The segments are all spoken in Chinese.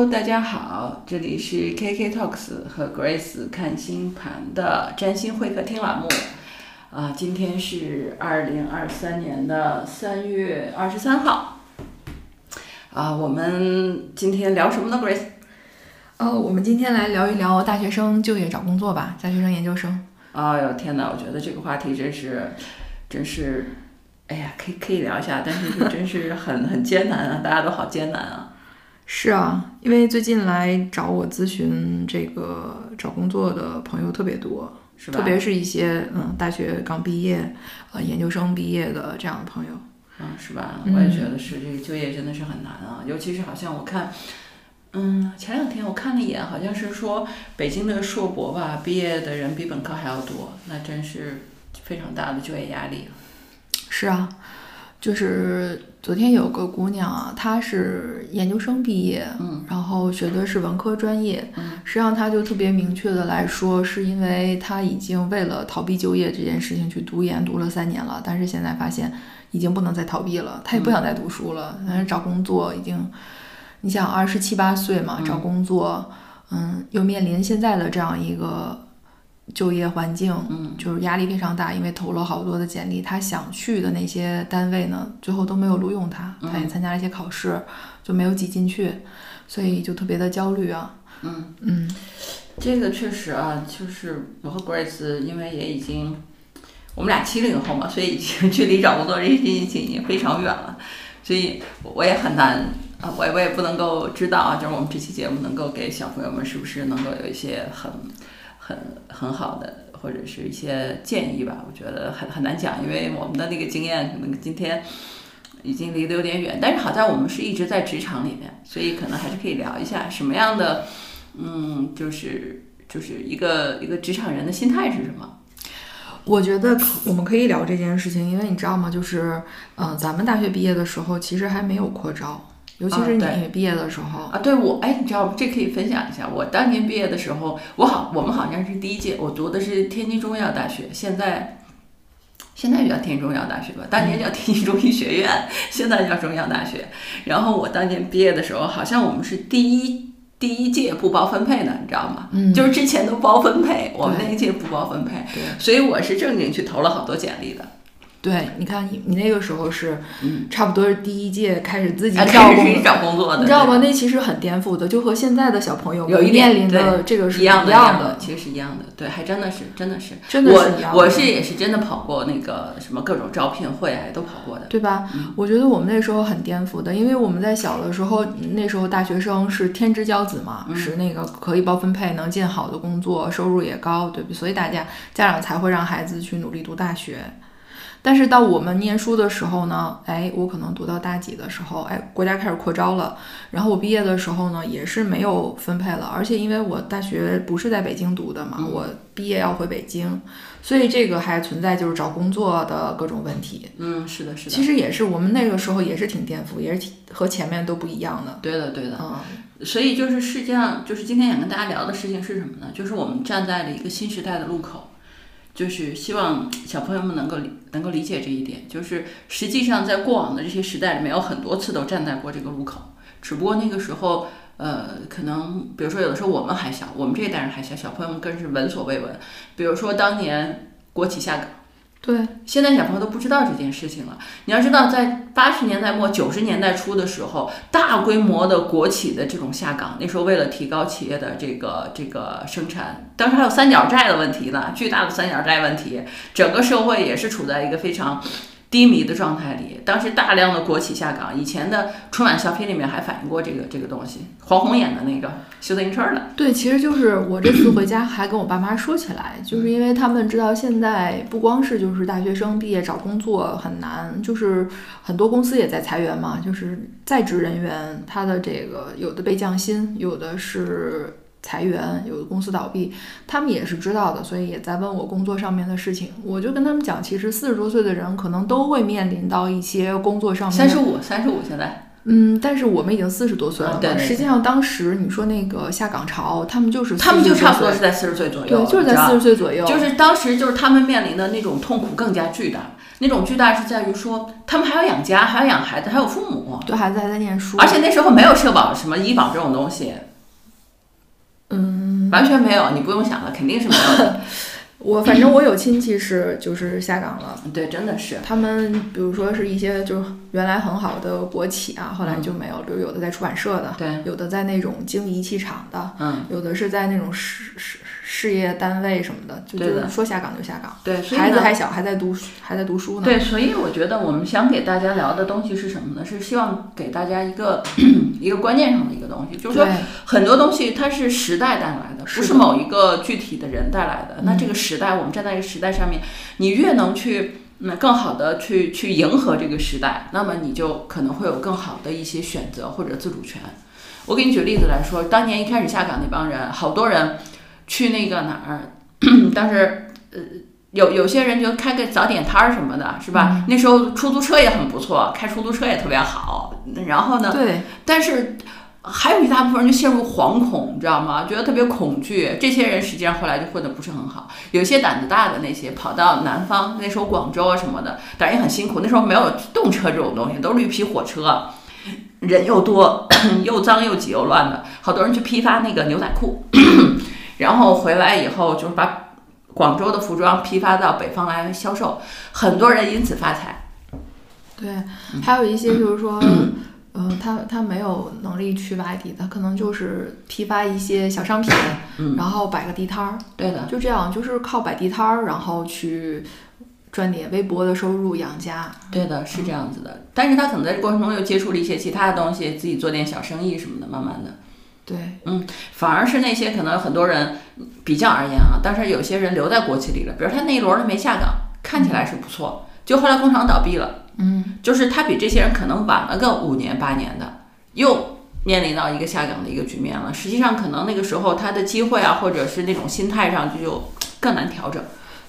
Hello，大家好，这里是 KK Talks 和 Grace 看星盘的占星会客厅栏目。啊，今天是二零二三年的三月二十三号。啊，我们今天聊什么呢，Grace？哦，我们今天来聊一聊大学生就业找工作吧，大学生研究生。哎呦天哪，我觉得这个话题真是，真是，哎呀，可以可以聊一下，但是真是很 很艰难啊，大家都好艰难啊。是啊，因为最近来找我咨询这个找工作的朋友特别多，是吧？特别是一些嗯大学刚毕业，呃研究生毕业的这样的朋友。嗯，是吧？嗯我也觉得是，这个就业真的是很难啊，尤其是好像我看，嗯，前两天我看了一眼，好像是说北京的硕博吧，毕业的人比本科还要多，那真是非常大的就业压力。是啊，就是昨天有个姑娘啊，她是研究生毕业，嗯，然后学的是文科专业，嗯，实际上她就特别明确的来说，是因为她已经为了逃避就业这件事情去读研读了三年了，但是现在发现已经不能再逃避了，她也不想再读书了，但是找工作已经，你想二十七八岁嘛，嗯找工作，嗯，又面临现在的这样一个就业环境，嗯。就是压力非常大，因为投了好多的简历，他想去的那些单位呢，最后都没有录用他，他也参加了一些考试，就没有挤进去，所以就特别的焦虑啊。嗯，嗯，这个确实啊，就是我和 Grace 因为也已经，我们俩七零后嘛，所以已经距离找工作这件事情已经非常远了，所以我也很难啊，我也我也不能够知道啊，就是我们这期节目能够给小朋友们是不是能够有一些很很很好的或者是一些建议吧？我觉得很很难讲，因为我们的那个经验可能今天。已经离得有点远，但是好在我们是一直在职场里面，所以可能还是可以聊一下什么样的，嗯，就是就是一个一个职场人的心态是什么？我觉得可我们可以聊这件事情，因为你知道吗？就是，嗯、咱们大学毕业的时候，其实还没有扩招，尤其是你毕业的时候。啊，对我，哎，你知道吗？这可以分享一下。我当年毕业的时候，我好，我们好像是第一届，我读的是天津中医药大学，现在现在就叫天津中医药大学吧，当年叫天津中医学院，现在叫中医药大学。然后我当年毕业的时候，好像我们是第一第一届不包分配的，你知道吗？嗯就是之前都包分配，我们那一届不包分配，对所以我是正经去投了好多简历的。对，你看你你那个时候是嗯，差不多是第一届开始自己啊，跳工自己找工作的，你知道吗？那其实很颠覆的，就和现在的小朋友有一面临的这个是一样的，样的，其实是一样的，对，还真的是，真的是，真的是一样的我我是也是真的跑过那个什么各种招聘会啊，都跑过的。对吧？嗯我觉得我们那时候很颠覆的，因为我们在小的时候，那时候大学生是天之骄子嘛，嗯是那个可以包分配，能进好的工作，收入也高，对不对？所以大家家长才会让孩子去努力读大学。但是到我们念书的时候呢，哎，我可能读到大几的时候，哎，国家开始扩招了，然后我毕业的时候呢，也是没有分配了，而且因为我大学不是在北京读的嘛，嗯我毕业要回北京，所以这个还存在就是找工作的各种问题。嗯，是的，是的，其实也是我们那个时候也是挺颠覆，也是挺和前面都不一样的。对的，对的。嗯，所以就是实际上，就是今天想跟大家聊的事情是什么呢？就是我们站在了一个新时代的路口，就是希望小朋友们能够理能够理解这一点。就是实际上在过往的这些时代里面，有很多次都站在过这个路口，只不过那个时候。呃，可能比如说有的时候我们还小，我们这一代人还小，小朋友们更是闻所未闻。比如说当年国企下岗。对，现在小朋友都不知道这件事情了。你要知道，在八十年代末九十年代初的时候，大规模的国企的这种下岗，那时候为了提高企业的这个这个生产，当时还有三角债的问题呢，巨大的三角债问题，整个社会也是处在一个非常低迷的状态里。当时大量的国企下岗，以前的春晚小品里面还反映过这个这个东西，黄宏演的那个修自行车的。对，其实就是我这次回家还跟我爸妈说起来，就是因为他们知道现在不光是就是大学生毕业找工作很难，就是很多公司也在裁员嘛，就是在职人员他的这个有的被降薪，有的是裁员，有的公司倒闭，他们也是知道的，所以也在问我工作上面的事情。我就跟他们讲，其实四十多岁的人可能都会面临到一些工作上面的三十五，三十五现在嗯，但是我们已经四十多岁了对对对实际上当时你说那个下岗潮，他们就是他们就差不多是在四十岁左右，对，就是在四十岁左右。就是当时就是他们面临的那种痛苦更加巨大，那种巨大是在于说他们还要养家，还要养孩子，还有父母，对孩子还在念书，而且那时候没有社保什么医保这种东西，嗯，完全没有，你不用想了，肯定是没有的。我反正我有亲戚是就是下岗了。对，真的是。他们比如说是一些就是原来很好的国企啊，后来就没有了，比如有的在出版社的，对，有的在那种精密仪器厂的，嗯，有的是在那种事事事业单位什么的，就对的就是说下岗就下岗。对，孩子还小，还在读书还在读书呢。对，所以我觉得我们想给大家聊的东西是什么呢？是希望给大家一个 一个观念上的一个东西，就是说很多东西它是时代带来的，不是某一个具体的人带来的。那嗯这个时代，我们站在一个时代上面，你越能去。那，更好的去去迎合这个时代，那么你就可能会有更好的一些选择或者自主权。我给你举例子来说，当年一开始下岗那帮人，好多人去那个哪儿，当时呃有有些人就开个早点摊儿什么的，是吧？那时候出租车也很不错，开出租车也特别好。然后呢，对，但是还有一大部分人就陷入惶恐，你知道吗？觉得特别恐惧。这些人实际上后来就混得不是很好。有些胆子大的那些跑到南方，那时候广州啊什么的，但是也很辛苦。那时候没有动车这种东西，都是绿皮火车，人又多，又脏又挤又乱的。好多人去批发那个牛仔裤，然后回来以后就是把广州的服装批发到北方来销售，很多人因此发财。对，嗯还有一些就是说，嗯、他他没有能力去外地他，可能就是批发一些小商品，嗯然后摆个地摊儿，对的，就这样，就是靠摆地摊儿，然后去赚点微薄的收入养家。对的，是这样子的。但是他可能在这过程中又接触了一些其他的东西，自己做点小生意什么的，慢慢的，对，嗯反而是那些可能很多人比较而言啊，但是有些人留在国企里了，比如他那一轮儿他没下岗，看起来是不错，就后来工厂倒闭了，嗯，就是他比这些人可能晚了个五年八年的，又面临到一个下岗的一个局面了。实际上，可能那个时候他的机会啊，或者是那种心态上就就更难调整。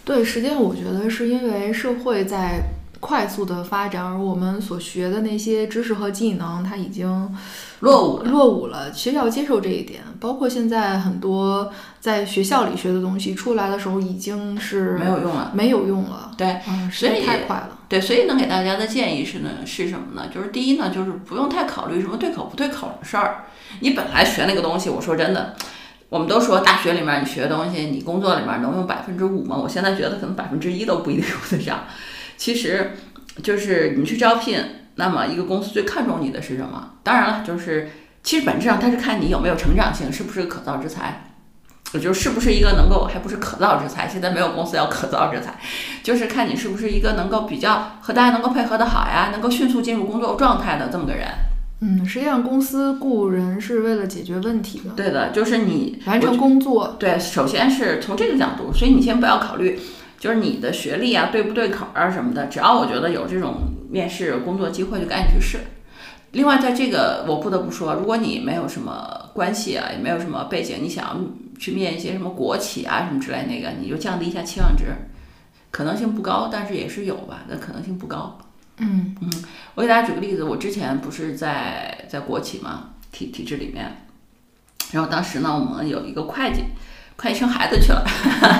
对，实际上我觉得是因为社会在快速的发展，而我们所学的那些知识和技能，它已经落伍了落伍了。其实要接受这一点，包括现在很多在学校里学的东西，出来的时候已经是没有用了。没有用了。对，嗯，所以太快了。对，所以能给大家的建议是呢，是什么呢？就是第一呢，就是不用太考虑什么对口不对口的事儿。你本来学那个东西，我说真的，我们都说大学里面你学的东西，你工作里面能用百分之五吗？我现在觉得可能百分之一都不一定用得上。其实，就是你去招聘，那么一个公司最看重你的是什么？当然了，就是其实本质上它是看你有没有成长性，是不是可造之才。我就是不是一个能够，还不是可造之才。现在没有公司要可造之才，就是看你是不是一个能够比较和大家能够配合的好呀，能够迅速进入工作状态的这么个人。嗯，实际上公司雇人是为了解决问题的，对的，就是你完成工作。对，首先是从这个角度，所以你先不要考虑，就是你的学历啊对不对口啊什么的，只要我觉得有这种面试工作机会，就赶紧去试。另外，在这个我不得不说，如果你没有什么关系啊，也没有什么背景，你想要去面一些什么国企啊什么之类那个，你就降低一下期望值，可能性不高，但是也是有吧，但可能性不高。嗯嗯我给大家举个例子，我之前不是在在国企嘛体体制里面，然后当时呢，我们有一个会计，会计生孩子去了，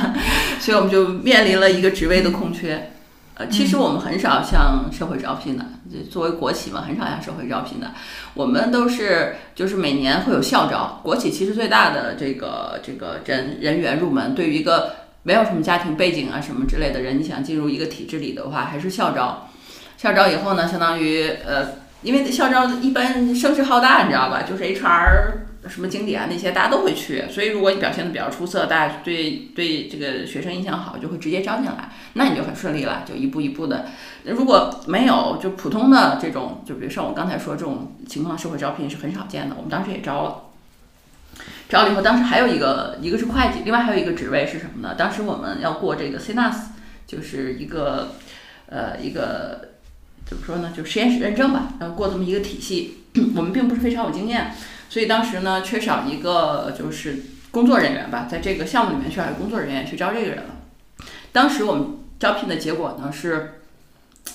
所以我们就面临了一个职位的空缺。呃，其实我们很少向社会招聘的，就作为国企嘛，很少向社会招聘的。我们都是就是每年会有校招，国企其实最大的这个这个人人员入门，对于一个没有什么家庭背景啊什么之类的人，你想进入一个体制里的话，还是校招。校招以后呢，相当于呃，因为校招一般声势浩大，你知道吧？就是 HR 什么经理啊那些大家都会去，所以如果你表现的比较出色，大家对对这个学生印象好，就会直接招进来，那你就很顺利了，就一步一步的。如果没有就普通的这种，就比如像我刚才说这种情况，社会招聘是很少见的。我们当时也招了。招了以后，当时还有一个，一个是会计，另外还有一个职位是什么呢？当时我们要过这个 CNAS，就是一个，呃，一个怎么说呢，就实验室认证吧，然后过这么一个体系。我们并不是非常有经验，所以当时呢缺少一个就是工作人员吧，在这个项目里面缺少一个工作人员去招这个人了。当时我们招聘的结果呢是，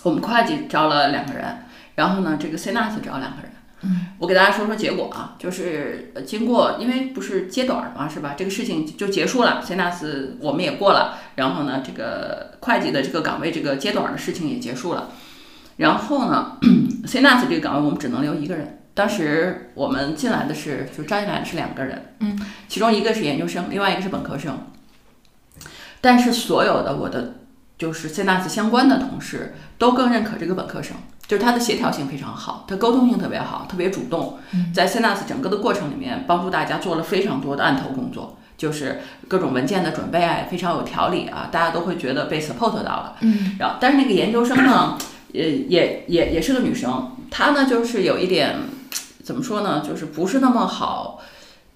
我们会计招了两个人，然后呢这个 CNAS 招两个人，嗯，我给大家说说结果啊，就是呃经过，因为不是接短儿嘛，是吧？这个事情就结束了，CNAS 我们也过了，然后呢，这个会计的这个岗位这个接短儿的事情也结束了，然后呢，CNAS 这个岗位我们只能留一个人。当时我们进来的是，就招进来的是两个人，嗯，其中一个是研究生，另外一个是本科生。但是所有的我的就是 CNAS 相关的同事都更认可这个本科生，就是他的协调性非常好，他沟通性特别好，特别主动，在 CNAS 整个的过程里面帮助大家做了非常多的案头工作，就是各种文件的准备啊，非常有条理啊，大家都会觉得被 support 到了。嗯，然后但是那个研究生呢，也，也也也是个女生，她呢就是有一点怎么说呢，就是不是那么好。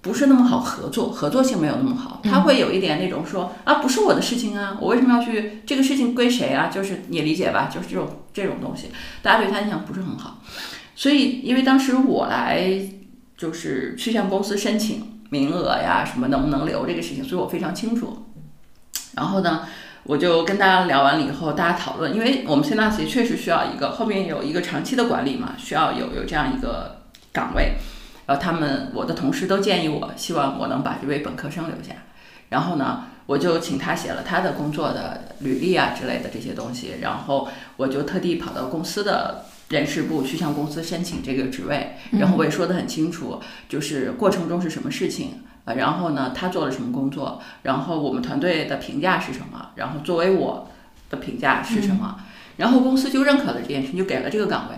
不是那么好合作，合作性没有那么好，他会有一点那种说啊，不是我的事情啊，我为什么要去？这个事情归谁啊？就是你理解吧，就是这种这种东西，大家对他印象不是很好。所以，因为当时我来就是去向公司申请名额呀，什么能不能留这个事情，所以我非常清楚。然后呢，我就跟大家聊完了以后，大家讨论，因为我们现在其实确实需要一个后面有一个长期的管理嘛，需要有有这样一个岗位。呃，他们我的同事都建议我，希望我能把这位本科生留下。然后呢，我就请他写了他的工作的履历啊之类的这些东西。然后我就特地跑到公司的人事部去向公司申请这个职位。然后我也说得很清楚，就是过程中是什么事情，呃，然后呢他做了什么工作，然后我们团队的评价是什么，然后作为我的评价是什么，然后公司就认可了这件事，就给了这个岗位。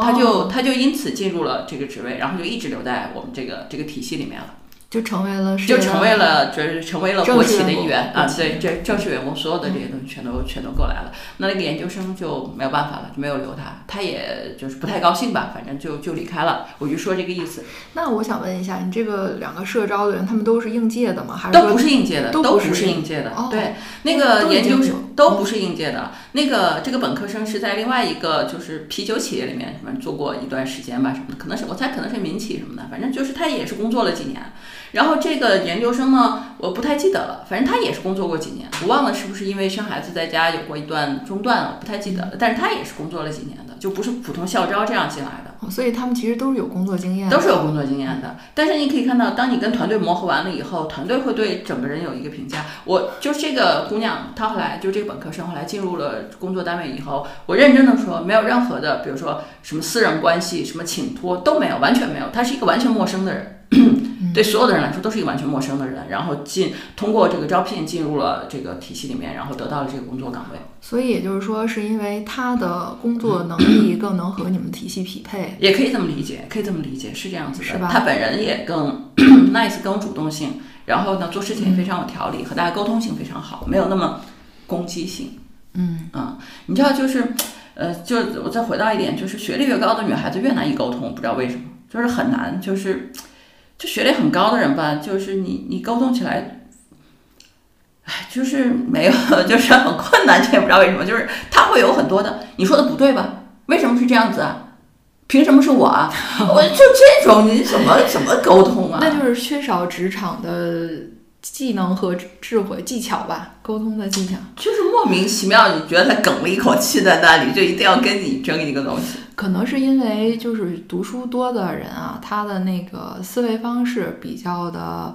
他就他就因此进入了这个职位，然后就一直留在我们这个这个体系里面了，就成为了就成为了就是成为了国企的一员啊，对，这正式员工所有的这些东西全都全都过来了。那那个研究生就没有办法了，就没有留他，他也就是不太高兴吧，反正就就离开了。我就说这个意思。那我想问一下，你这个两个社招的人，他们都是应届的吗？还是都不是应届的？都不是应届的。哦，对，那个研究生都不是应届的。那个这个本科生是在另外一个就是啤酒企业里面什么做过一段时间吧，什么的，可能是我猜可能是民企什么的，反正就是他也是工作了几年。然后这个研究生呢，我不太记得了，反正他也是工作过几年，我忘了是不是因为生孩子在家有过一段中断了，不太记得了。但是他也是工作了几年的，就不是普通校招这样进来的。所以他们其实都是有工作经验，都是有工作经验的。但是你可以看到，当你跟团队磨合完了以后，团队会对整个人有一个评价。我就这个姑娘，她后来就这个本科生后来进入了工作单位以后，我认真的说，没有任何的，比如说什么私人关系、什么请托都没有，完全没有。她是一个完全陌生的人。对所有的人来说都是一个完全陌生的人，然后进通过这个招聘进入了这个体系里面，然后得到了这个工作岗位。所以也就是说，是因为他的工作能力更能和你们体系匹配，也可以这么理解，可以这么理解，是这样子的，是吧？他本人也更 nice，更有主动性，然后呢，做事情也非常有条理，和大家沟通性非常好，没有那么攻击性。嗯啊，你知道，就是呃，就我再回到一点，就是学历越高的女孩子越难以沟通，不知道为什么，就是很难，就是。就学历很高的人吧，就是你你沟通起来，哎，就是没有，就是很困难，你也不知道为什么，就是他会有很多的，你说的不对吧？为什么是这样子啊？凭什么是我啊？我就这种，你怎么怎么沟通啊？那就是缺少职场的技能和智慧技巧吧，沟通的技巧。就是莫名其妙，你觉得他梗了一口气在那里，就一定要跟你争一个东西。可能是因为就是读书多的人啊，他的那个思维方式比较的，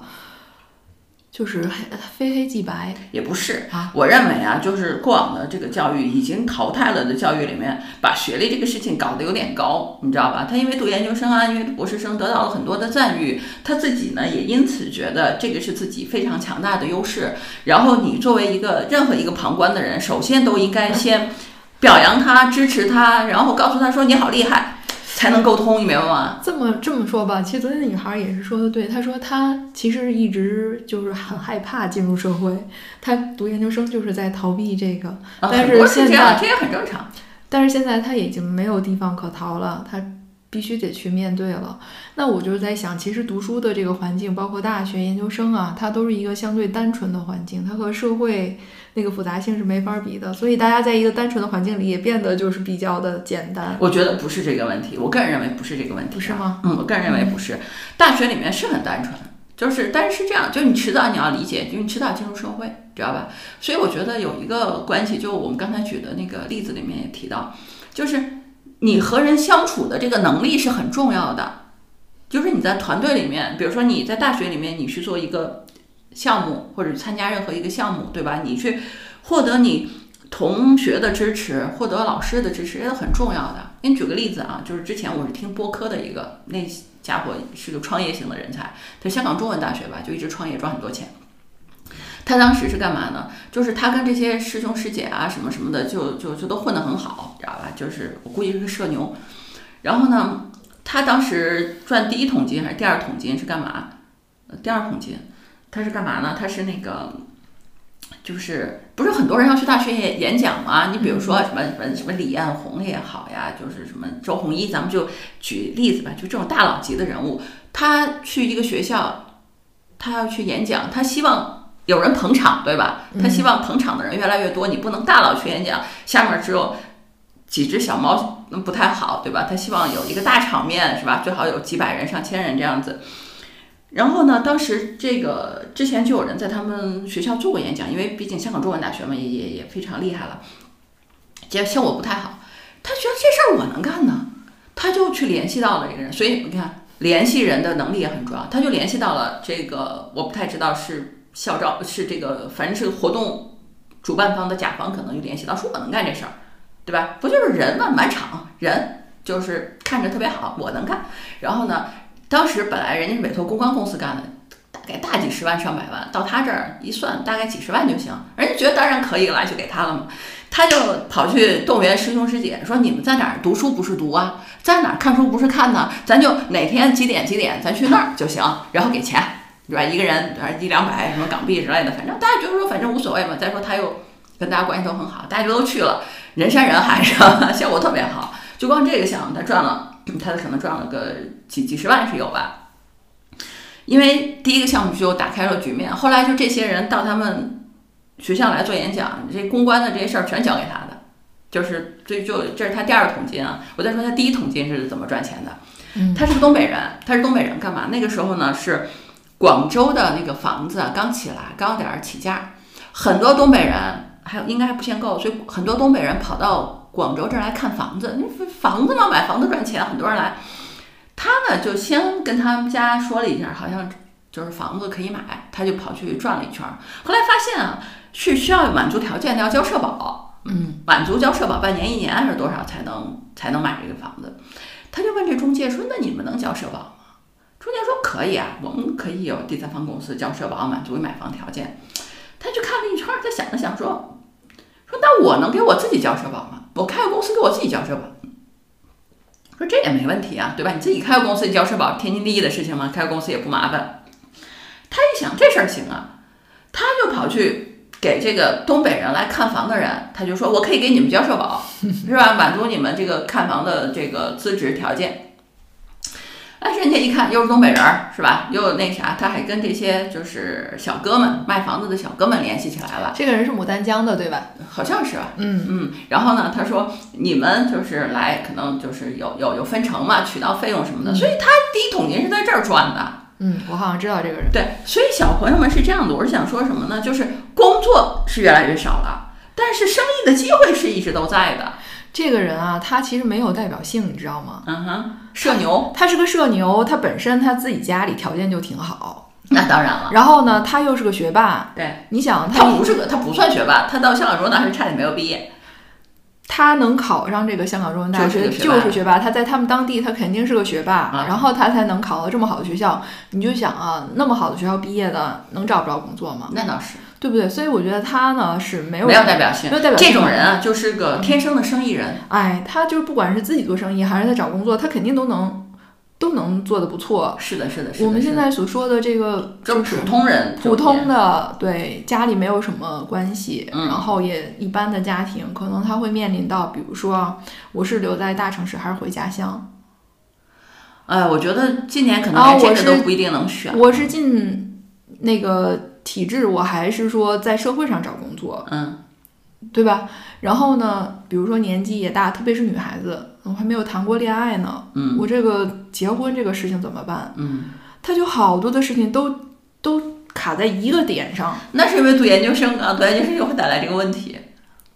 就是黑非黑即白。也不是啊，我认为啊，就是过往的这个教育已经淘汰了的教育里面，把学历这个事情搞得有点高，你知道吧？他因为读研究生啊，因为读博士生得到了很多的赞誉，他自己呢也因此觉得这个是自己非常强大的优势。然后你作为一个任何一个旁观的人，首先都应该先。表扬他，支持他，然后告诉他说你好厉害，才能沟通，你明白吗？这么这么说吧，其实昨天那女孩也是说的对。她说她其实一直就是很害怕进入社会，她读研究生就是在逃避这个。但是现在这也很正常。但是现在她已经没有地方可逃了，她必须得去面对了。那我就在想，其实读书的这个环境，包括大学、研究生啊，它都是一个相对单纯的环境，它和社会。那个复杂性是没法比的，所以大家在一个单纯的环境里也变得就是比较的简单。我觉得不是这个问题，我个人认为不是这个问题，是吗？嗯，我个人认为不是。大学里面是很单纯，就是但是是这样，就你迟早你要理解，就你迟早进入社会，知道吧？所以我觉得有一个关系，就我们刚才举的那个例子里面也提到，就是你和人相处的这个能力是很重要的。就是你在团队里面，比如说你在大学里面，你去做一个项目或者参加任何一个项目，对吧？你去获得你同学的支持，获得老师的支持，这很重要的。给你举个例子啊，就是之前我是听播客的一个，那家伙是个创业型的人才，他香港中文大学吧，就一直创业赚很多钱。他当时是干嘛呢？就是他跟这些师兄师姐啊什么什么的，就就就都混得很好，知道吧？就是我估计是个社牛。然后呢？他当时赚第一桶金还是第二桶金是干嘛？第二桶金，他是干嘛呢？他是那个，就是不是很多人要去大学演演讲吗？你比如说什么什么什么李彦宏也好呀，就是什么周鸿祎，咱们就举例子吧，就这种大佬级的人物，他去一个学校，他要去演讲，他希望有人捧场，对吧？他希望捧场的人越来越多，你不能大佬去演讲，下面只有。几只小猫那不太好，对吧？他希望有一个大场面，是吧？最好有几百人、上千人这样子。然后呢，当时这个之前就有人在他们学校做过演讲，因为毕竟香港中文大学嘛，也也也非常厉害了。结果效果不太好，他觉得这事儿我能干呢，他就去联系到了这个人。所以你看，联系人的能力也很重要。他就联系到了这个，我不太知道是校招是这个，反正是活动主办方的甲方，可能就联系到说我能干这事儿。对吧？不就是人嘛，满场人就是看着特别好，我能干。然后呢，当时本来人家是委托公关公司干的，大概大几十万上百万，到他这儿一算，大概几十万就行。人家觉得当然可以了，就给他了嘛。他就跑去动员师兄师姐，说你们在哪儿读书不是读啊，在哪儿看书不是看呢？咱就哪天几点几点，咱去那儿就行，然后给钱，对吧？一个人一两百什么港币之类的，反正大家觉得说反正无所谓嘛。再说他又跟大家关系都很好，大家就都去了。人山人海，是吧？效果特别好。就光这个项目，他赚了，他可能赚了个几几十万是有吧？因为第一个项目就打开了局面。后来就这些人到他们学校来做演讲，这公关的这些事儿全交给他的，就是这就这是他第二桶金啊。我再说他第一桶金是怎么赚钱的？他是个东北人，他是东北人，干嘛？那个时候呢是广州的那个房子刚起来，刚点儿起价，很多东北人。还有应该还不限购，所以很多东北人跑到广州这儿来看房子。房子嘛，买房子赚钱，很多人来。他呢就先跟他们家说了一下，好像就是房子可以买，他就跑去转了一圈。后来发现啊，是需要满足条件的，要交社保，嗯，满足交社保半年一年还是多少才能才能买这个房子？他就问这中介说：“那你们能交社保吗？”中介说：“可以啊，我们可以有第三方公司交社保，满足买房条件。”他就看了一圈，他想了想说。说那我能给我自己交社保吗？我开个公司给我自己交社保。说这也没问题啊，对吧？你自己开个公司交社保，天经地义的事情嘛，开个公司也不麻烦。他一想这事儿行啊，他就跑去给这个东北人来看房的人，他就说我可以给你们交社保，是吧？满足你们这个看房的这个资质条件。但是人家一看又是东北人儿，是吧？又那啥，他还跟这些就是小哥们卖房子的小哥们联系起来了。这个人是牡丹江的，对吧？好像是吧。嗯嗯。然后呢，他说你们就是来，可能就是有有有分成嘛，渠道费用什么的。所以他第一桶金是在这儿赚的。嗯，我好像知道这个人。对，所以小朋友们是这样的。我是想说什么呢？就是工作是越来越少了，但是生意的机会是一直都在的。这个人啊，他其实没有代表性，你知道吗？嗯哼，社牛，他是个社牛，他本身他自己家里条件就挺好。那当然了。然后呢，他又是个学霸。对，你想他不是个，他不算学霸，他到香港中文大学差点没有毕业。他能考上这个香港中文大学就是学霸，他在他们当地他肯定是个学霸，然后他才能考到这么好的学校。你就想啊，那么好的学校毕业的，能找不着工作吗？那倒是。对不对？所以我觉得他呢是没有没有代表性，没有代表性。这种人啊，就是个天生的生意人。哎，他就是不管是自己做生意还是在找工作，他肯定都能都能做的不错。是的，是的，是的。我们现在所说的这个就是普通人，普通的对家里没有什么关系，然后也一般的家庭，可能他会面临到，比如说我是留在大城市还是回家乡。哎，我觉得今年可能连这个都不一定能选。我是进那个。体制，我还是说在社会上找工作，嗯，对吧？然后呢，比如说年纪也大，特别是女孩子，我还没有谈过恋爱呢，嗯，我这个结婚这个事情怎么办？嗯，他就好多的事情都都卡在一个点上。那是因为读研究生啊，读研究生就会带来这个问题。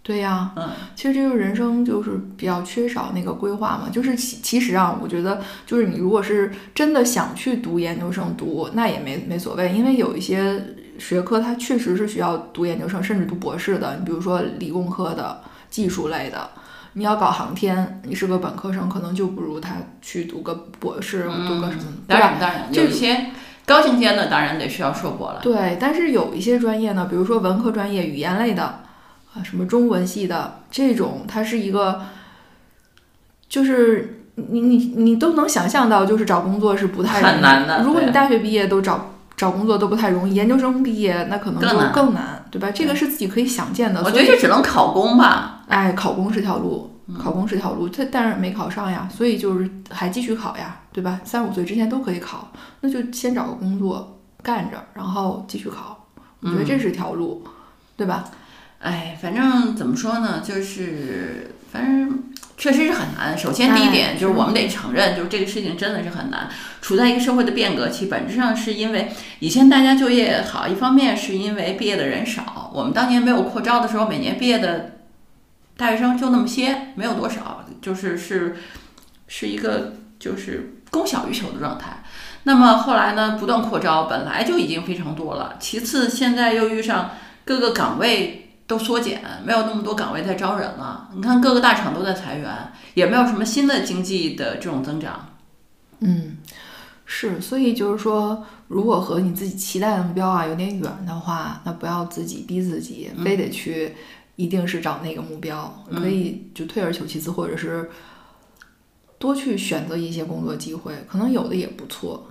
对呀，嗯，其实这就是人生就是比较缺少那个规划嘛。就是其其实啊，我觉得就是你如果是真的想去读研究生读，那也没没所谓，因为有一些学科它确实是需要读研究生，甚至读博士的。你比如说理工科的、技术类的，你要搞航天，你是个本科生，可能就不如他去读个博士，读个什么，当然当然，有一些高精尖的当然得需要硕博了。对，但是有一些专业呢，比如说文科专业、语言类的，啊，什么中文系的这种，它是一个，就是你你你都能想象到，就是找工作是不太很难的如果你大学毕业都找找工作都不太容易，研究生毕业那可能就更难更难，对吧？这个是自己可以想见的。我觉得这只能考公吧。哎，考公是条路，嗯考公是条路，他但是没考上呀，所以就是还继续考呀，对吧？三十五岁之前都可以考，那就先找个工作干着，然后继续考，我觉得这是条路，对吧？哎，反正怎么说呢，就是反正确实是很难。首先第一点哎就是我们得承认，就是这个事情真的是很难。处在一个社会的变革期，本质上是因为以前大家就业好，一方面是因为毕业的人少。我们当年没有扩招的时候，每年毕业的大学生就那么些，没有多少，就是是是一个就是供小于求的状态。那么后来呢，不断扩招，本来就已经非常多了。其次，现在又遇上各个岗位都缩减，没有那么多岗位在招人了。你看各个大厂都在裁员，也没有什么新的经济的这种增长。嗯，是，所以就是说，如果和你自己期待的目标啊有点远的话，那不要自己逼自己，非得去一定是找那个目标，可以就退而求其次，或者是多去选择一些工作机会，可能有的也不错。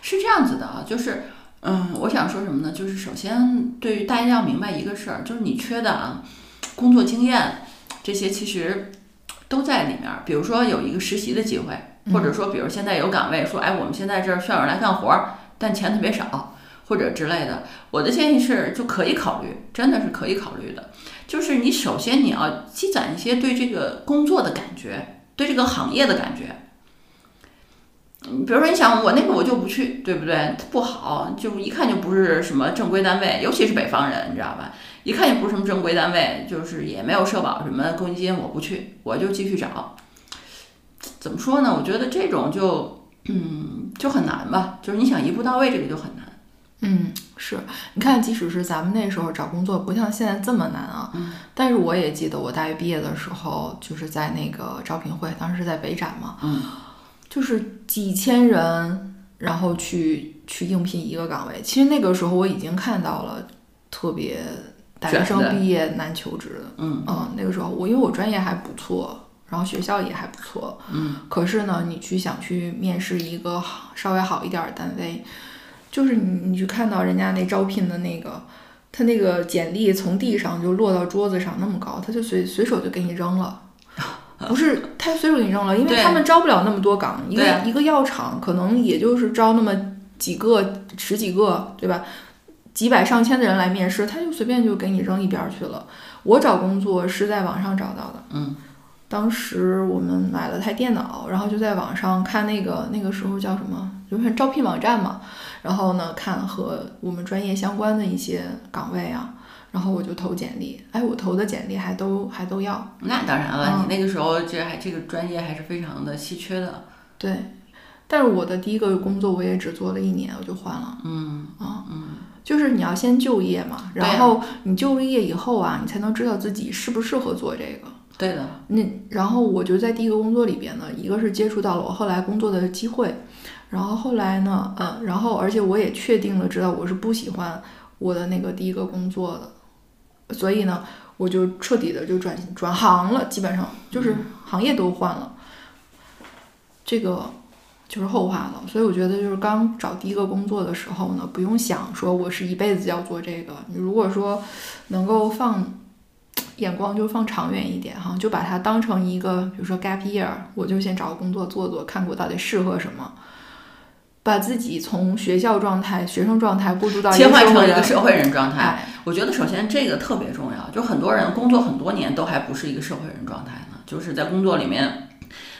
是这样子的啊，就是，嗯，我想说什么呢？就是首先，对于大家要明白一个事儿，就是你缺的啊，工作经验这些其实都在里面儿。比如说有一个实习的机会，或者说，比如现在有岗位说，哎，我们现在这儿需要人来干活儿，但钱特别少，或者之类的。我的建议是，就可以考虑，真的是可以考虑的。就是你首先你要积攒一些对这个工作的感觉，对这个行业的感觉。嗯，比如说你想我那个我就不去，对不对？不好，就一看就不是什么正规单位，尤其是北方人，你知道吧？一看就不是什么正规单位，就是也没有社保什么公积金，我不去，我就继续找。怎么说呢？我觉得这种就嗯就很难吧，就是你想一步到位，这个就很难。嗯，是，你看，即使是咱们那时候找工作，不像现在这么难啊。嗯。但是我也记得我大学毕业的时候，就是在那个招聘会，当时是在北展嘛。嗯。就是几千人，然后去去应聘一个岗位。其实那个时候我已经看到了特别大学生毕业难求职的。嗯嗯，那个时候我因为我专业还不错，然后学校也还不错。嗯。可是呢，你去想去面试一个好稍微好一点儿的单位，就是你你去看到人家那招聘的那个，他那个简历从地上就落到桌子上那么高，他就随随手就给你扔了。不是，太随手给你扔了，因为他们招不了那么多岗，一个一个药厂可能也就是招那么几个、十几个，对吧？几百上千的人来面试，他就随便就给你扔一边儿去了。我找工作是在网上找到的，嗯当时我们买了台电脑，然后就在网上看那个那个时候叫什么，就是招聘网站嘛。然后呢，看和我们专业相关的一些岗位啊，然后我就投简历。哎，我投的简历还都还都要。那当然了，嗯你那个时候这还这个专业还是非常的稀缺的。对，但是我的第一个工作我也只做了一年，我就换了。嗯啊，嗯，就是你要先就业嘛，然后你就了业以后啊，你才能知道自己适不适合做这个。对的。那然后我就在第一个工作里边呢，一个是接触到了我后来工作的机会，然后后来呢，嗯，然后而且我也确定了知道我是不喜欢我的那个第一个工作的，所以呢，我就彻底的就转转行了，基本上就是行业都换了，这个就是后话了。所以我觉得就是刚找第一个工作的时候呢，不用想说我是一辈子要做这个，你如果说能够放。眼光就放长远一点哈，就把它当成一个，比如说 gap year，我就先找个工作做做，看我到底适合什么，把自己从学校状态、学生状态过渡到切换成一个社会人状态。哎，我觉得首先这个特别重要，就很多人工作很多年都还不是一个社会人状态呢，就是在工作里面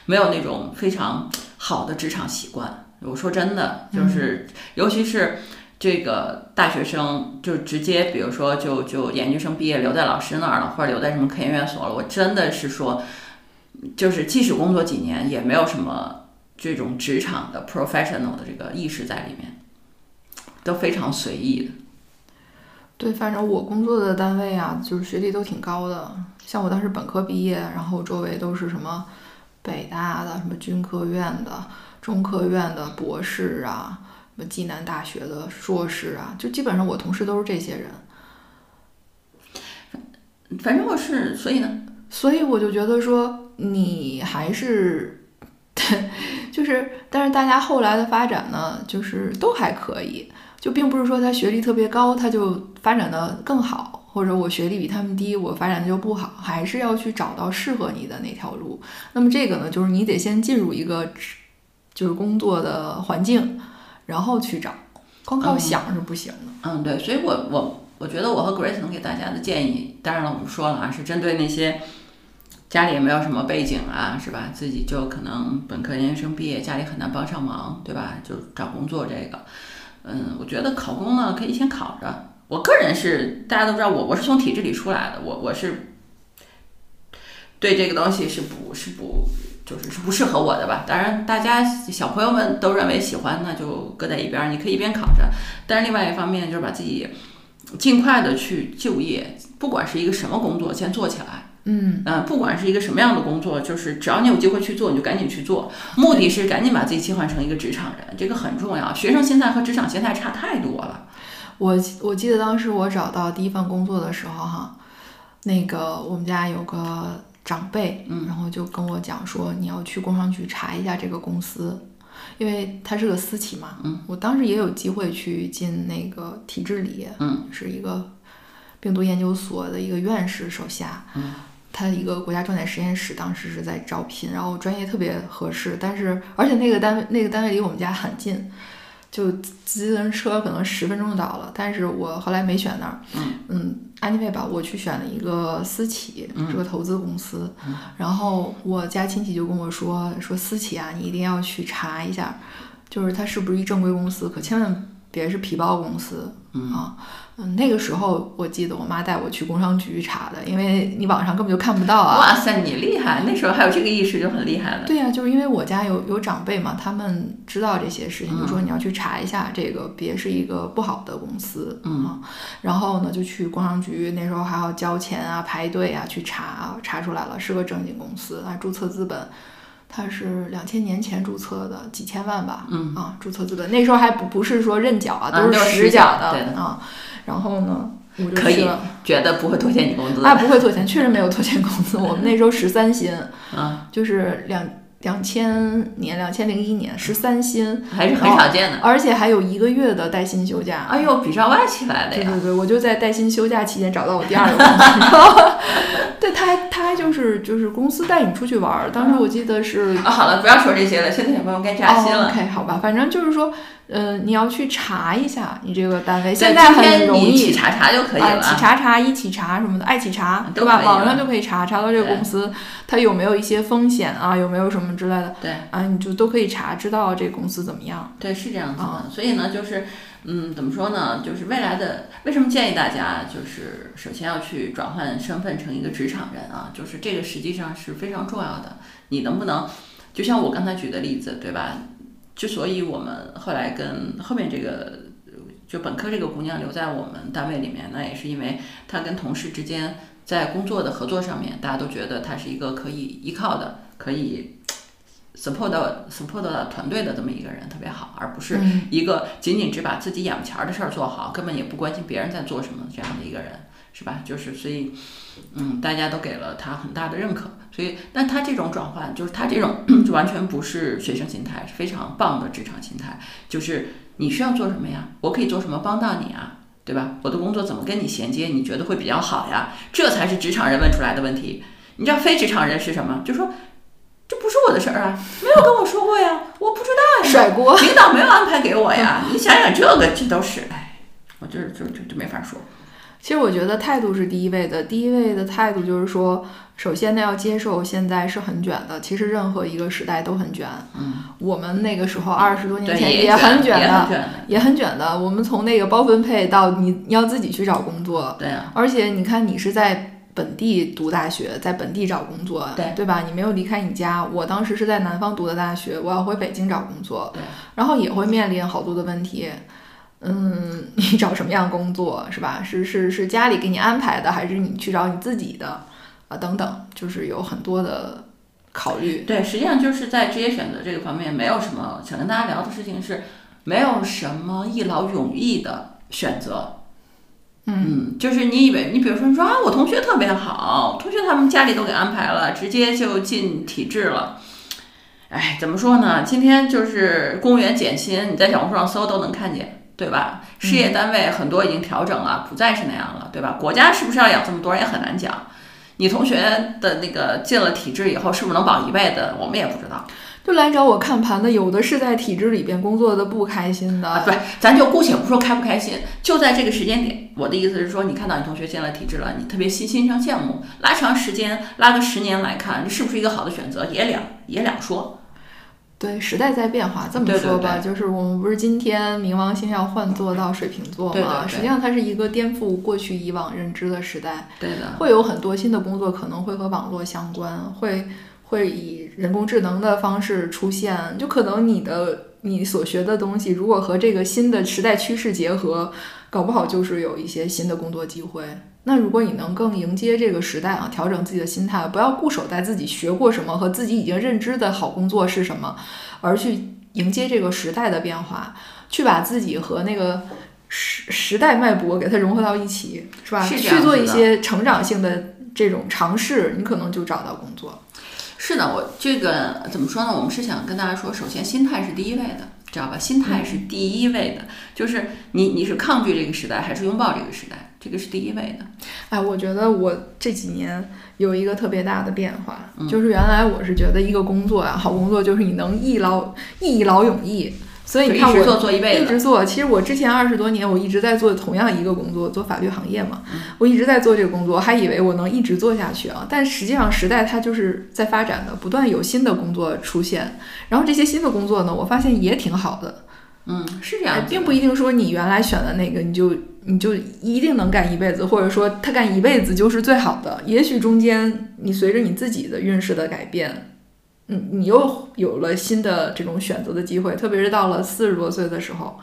没有那种非常好的职场习惯。我说真的，就是、尤其是这个大学生就直接，比如说就就研究生毕业留在老师那儿了，或者留在什么科研院所了，我真的是说，就是即使工作几年，也没有什么这种职场的 professional 的这个意识在里面，都非常随意的。对，反正我工作的单位啊，就是学历都挺高的。像我当时本科毕业，然后周围都是什么北大的、什么军科院的、中科院的博士啊，什么暨南大学的硕士啊，就基本上我同事都是这些人。反正我是，所以呢，所以我就觉得说，你还是，就是，但是大家后来的发展呢，就是都还可以，就并不是说他学历特别高，他就发展的更好，或者我学历比他们低，我发展的就不好，还是要去找到适合你的那条路。那么这个呢，就是你得先进入一个就是工作的环境，然后去找，光靠嗯想是不行的。嗯，对，所以我我我觉得我和 Grace 能给大家的建议，当然了，我们说了啊，是针对那些家里也没有什么背景啊，是吧？自己就可能本科、研究生毕业，家里很难帮上忙，对吧？就找工作这个，嗯，我觉得考公呢可以先考着。我个人是大家都知道我我是从体制里出来的，我我是对这个东西是不是不就是是不适合我的吧？当然，大家小朋友们都认为喜欢，那就搁在一边，你可以一边考着。但是另外一方面就是把自己尽快的去就业，不管是一个什么工作，先做起来。嗯，嗯、不管是一个什么样的工作，就是只要你有机会去做，你就赶紧去做。目的是赶紧把自己切换成一个职场人，这个很重要。学生心态和职场心态差太多了。我我记得当时我找到第一份工作的时候，哈，那个我们家有个长辈，嗯然后就跟我讲说，你要去工商局查一下这个公司，因为它是个私企嘛。嗯，我当时也有机会去进那个体制里，嗯，是一个病毒研究所的一个院士手下，嗯，他一个国家重点实验室当时是在招聘，然后专业特别合适，但是而且那个单位那个单位离我们家很近。就自行车可能十分钟就到了，但是我后来没选那儿。嗯，anyway 吧，我去选了一个私企，嗯是个投资公司。嗯然后我家亲戚就跟我说，说私企啊，你一定要去查一下，就是它是不是一正规公司，可千万别是皮包公司。嗯啊，嗯，那个时候我记得我妈带我去工商局查的，因为你网上根本就看不到啊。哇塞，你厉害！那时候还有这个意识就很厉害了。对呀、就是因为我家有有长辈嘛，他们知道这些事情，就说嗯你要去查一下这个，别是一个不好的公司，嗯啊，然后呢就去工商局，那时候还要交钱啊、排队啊去查啊，查出来了是个正经公司啊，注册资本。它是两千年前注册的，几千万吧，嗯啊，注册资本那时候还不不是说认缴啊，啊都是实实缴的啊。然后呢，我就可以，觉得不会拖欠你工资的。啊，不会拖欠，确实没有拖欠工资。我们那时候十三薪，嗯，就是两两千年，两千零一年十三薪，还是很少见的。而且还有一个月的带薪休假。哎呦，比上外企来的呀！对对对，我就在带薪休假期间找到我第二个工作，对他还他还就是就是公司带你出去玩儿，当时我记得是啊，好了，不要说这些了，现在小朋友该扎心哦了。，OK，好吧，反正就是说，呃，你要去查一下你这个单位，现在很容易。查查就可以啊，了企查查、一起查什么的，爱企查，对吧？网上就可以查，查到这个公司它有没有一些风险啊，有没有什么之类的对啊，你就都可以查，知道这个公司怎么样。对，是这样子的。啊所以呢，就是嗯，怎么说呢？就是未来的为什么建议大家就是首先要去转换身份成一个职场人啊？就是这个实际上是非常重要的。你能不能就像我刚才举的例子，对吧？之所以我们后来跟后面这个就本科这个姑娘留在我们单位里面，那也是因为她跟同事之间在工作的合作上面，大家都觉得她是一个可以依靠的，可以 support 到 support 到团队的这么一个人，特别好，而不是嗯。一个仅仅只把自己眼巴前儿的事儿做好，根本也不关心别人在做什么这样的一个人，是吧？就是所以，嗯，大家都给了他很大的认可，所以，但他这种转换，就是他这种就完全不是学生心态，是非常棒的职场心态，就是你需要做什么呀？我可以做什么帮到你啊？对吧？我的工作怎么跟你衔接？你觉得会比较好呀？这才是职场人问出来的问题。你知道非职场人是什么？就说这不是我的事儿啊，没有跟我说过呀，我不知道呀。甩锅。领导没有安排给我呀。你想想这个，这都是，哎，我就是就就就没法说。其实我觉得态度是第一位的，第一位的态度就是说，首先呢要接受现在是很卷的，其实任何一个时代都很卷。嗯，我们那个时候二十多年前也很卷的，也很卷的。我们从那个包分配到你你要自己去找工作，对啊，而且你看你是在本地读大学，在本地找工作，对对吧？你没有离开你家。我当时是在南方读的大学，我要回北京找工作，对然后也会面临好多的问题。嗯，你找什么样工作是吧？是是是家里给你安排的，还是你去找你自己的啊？等等，就是有很多的考虑。对，实际上就是在职业选择这个方面，没有什么想跟大家聊的事情是，没有什么一劳永逸的选择。嗯，就是你以为你比如说你说啊，我同学特别好，同学他们家里都给安排了，直接就进体制了。哎，怎么说呢？今天就是公务员减薪，你在小红书上搜都能看见，对吧？事业单位很多已经调整了，不再是那样了，对吧？国家是不是要养这么多人也很难讲。你同学的那个进了体制以后，是不是能保一辈子，我们也不知道。就来找我看盘的，有的是在体制里边工作的不开心的，啊，对，咱就姑且不说开不开心，就在这个时间点，我的意思是说，你看到你同学进了体制了，你特别欣欣赏羡慕，拉长时间，拉个十年来看，这是不是一个好的选择，也两也两说。对，时代在变化。这么说吧，对就是我们不是今天冥王星要换座到水瓶座嘛？实际上它是一个颠覆过去以往认知的时代，对的，会有很多新的工作可能会和网络相关，会会以人工智能的方式出现，就可能你的你所学的东西，如果和这个新的时代趋势结合，搞不好就是有一些新的工作机会。那如果你能更迎接这个时代啊，调整自己的心态，不要固守在自己学过什么和自己已经认知的好工作是什么，而去迎接这个时代的变化，去把自己和那个时时代脉搏给它融合到一起，是吧？是去做一些成长性的这种尝试，你可能就找到工作。是的，我这个怎么说呢？我们是想跟大家说，首先心态是第一位的，知道吧？心态是第一位的，就是你你是抗拒这个时代，还是拥抱这个时代，这个是第一位的。哎，我觉得我这几年有一个特别大的变化，嗯就是原来我是觉得一个工作啊，好工作就是你能一劳一劳永逸，所以你看我一直做做一辈子，一直做，其实我之前二十多年，我一直在做同样一个工作，做法律行业嘛，嗯我一直在做这个工作，还以为我能一直做下去啊。但实际上时代它就是在发展的，不断有新的工作出现，然后这些新的工作呢，我发现也挺好的，嗯，是这哎样并不一定说你原来选的那个你就你就一定能干一辈子，或者说他干一辈子就是最好的，也许中间你随着你自己的运势的改变。嗯，你又有了新的这种选择的机会，特别是到了四十多岁的时候，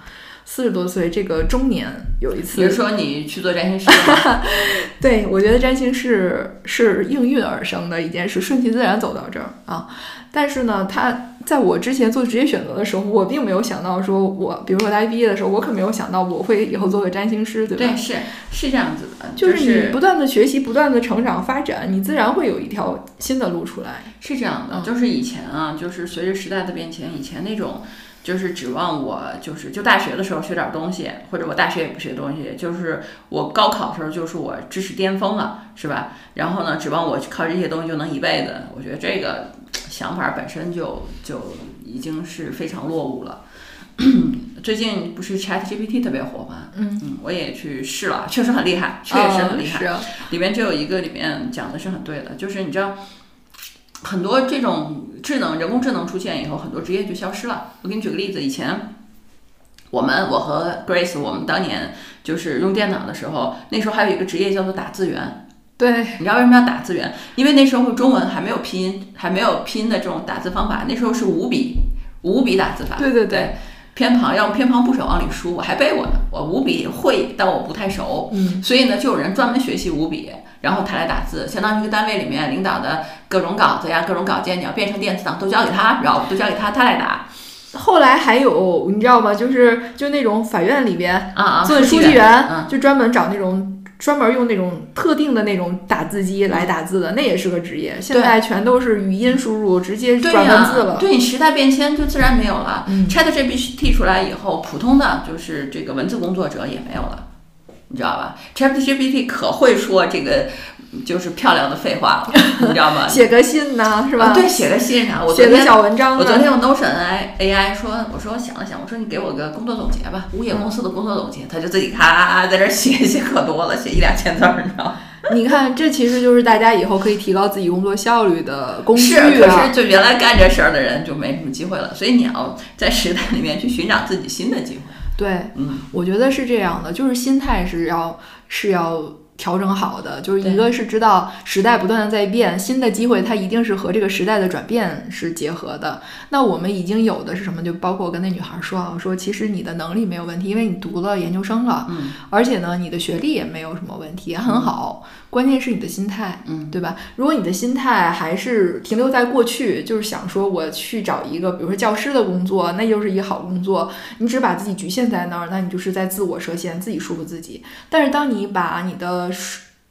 四十多岁这个中年有一次比如说你去做占星师嘛，对，我觉得占星是是应运而生的一件事，顺其自然走到这儿啊。但是呢，他在我之前做职业选择的时候，我并没有想到说我，比如说大学毕业的时候，我可没有想到我会以后做个占星师，对吧？对，是是这样子的，就是是你不断的学习，不断的成长发展，你自然会有一条新的路出来。是这样的，嗯就是以前啊，就是随着时代的变迁，以前那种就是指望我就是就大学的时候学点东西，或者我大学也不学东西，就是我高考的时候就是我知识巅峰了，是吧？然后呢，指望我靠这些东西就能一辈子，我觉得这个想法本身就就已经是非常落伍了。最近不是 Chat GPT 特别火吗？嗯，嗯，我也去试了，确实很厉害，确实很厉害。是啊，里面就有一个里面讲的是很对的，就是你知道，很多这种智能人工智能出现以后，很多职业就消失了。我给你举个例子，以前我们我和 Grace 我们当年就是用电脑的时候，那时候还有一个职业叫做打字员。对，你知道为什么要打字员？因为那时候中文还没有拼音，还没有拼音的这种打字方法，那时候是五笔五笔打字法。对对对对，偏旁要用偏旁部首往里输，我还背过呢。我五笔会，但我不太熟。嗯，所以呢，就有人专门学习五笔，然后他来打字，相当于一个单位里面领导的各种稿子呀、各种稿件，你要变成电子档都交给他，然后都交给他，他来打后来还有你知道吗？就是就那种法院里边啊啊，做书书记员，嗯，就专门找那种。专门用那种特定的那种打字机来打字的，那也是个职业。现在全都是语音输入，直接对转文字，了。对你时代变迁就自然没有了。嗯 Chat GPT 出来以后，普通的就是这个文字工作者也没有了。你知道吧？ChatGPT 可会说这个就是漂亮的废话了，你知道吗？写个信呐，是吧？啊对，写个信啥？我写个小文章啊。我昨天用 Notion AI AI 说，我说我想了想，我说你给我个工作总结吧，物业公司的工作总结，他就自己咔在这儿写写可多了，写一两千字儿，你知道吗？你看，这其实就是大家以后可以提高自己工作效率的工具是，可啊。是就原来干这事儿的人就没什么机会了，所以你要在时代里面去寻找自己新的机会。对，嗯，我觉得是这样的，就是心态是要是要调整好的，就是一个是知道时代不断的在变，新的机会它一定是和这个时代的转变是结合的。那我们已经有的是什么？就包括我跟那女孩说啊，我说其实你的能力没有问题，因为你读了研究生了，嗯，而且呢，你的学历也没有什么问题，也很好。关键是你的心态，嗯，对吧？如果你的心态还是停留在过去，就是想说我去找一个，比如说教师的工作，那又是一个好工作，你只把自己局限在那儿，那你就是在自我设限，自己束缚自己。但是当你把你的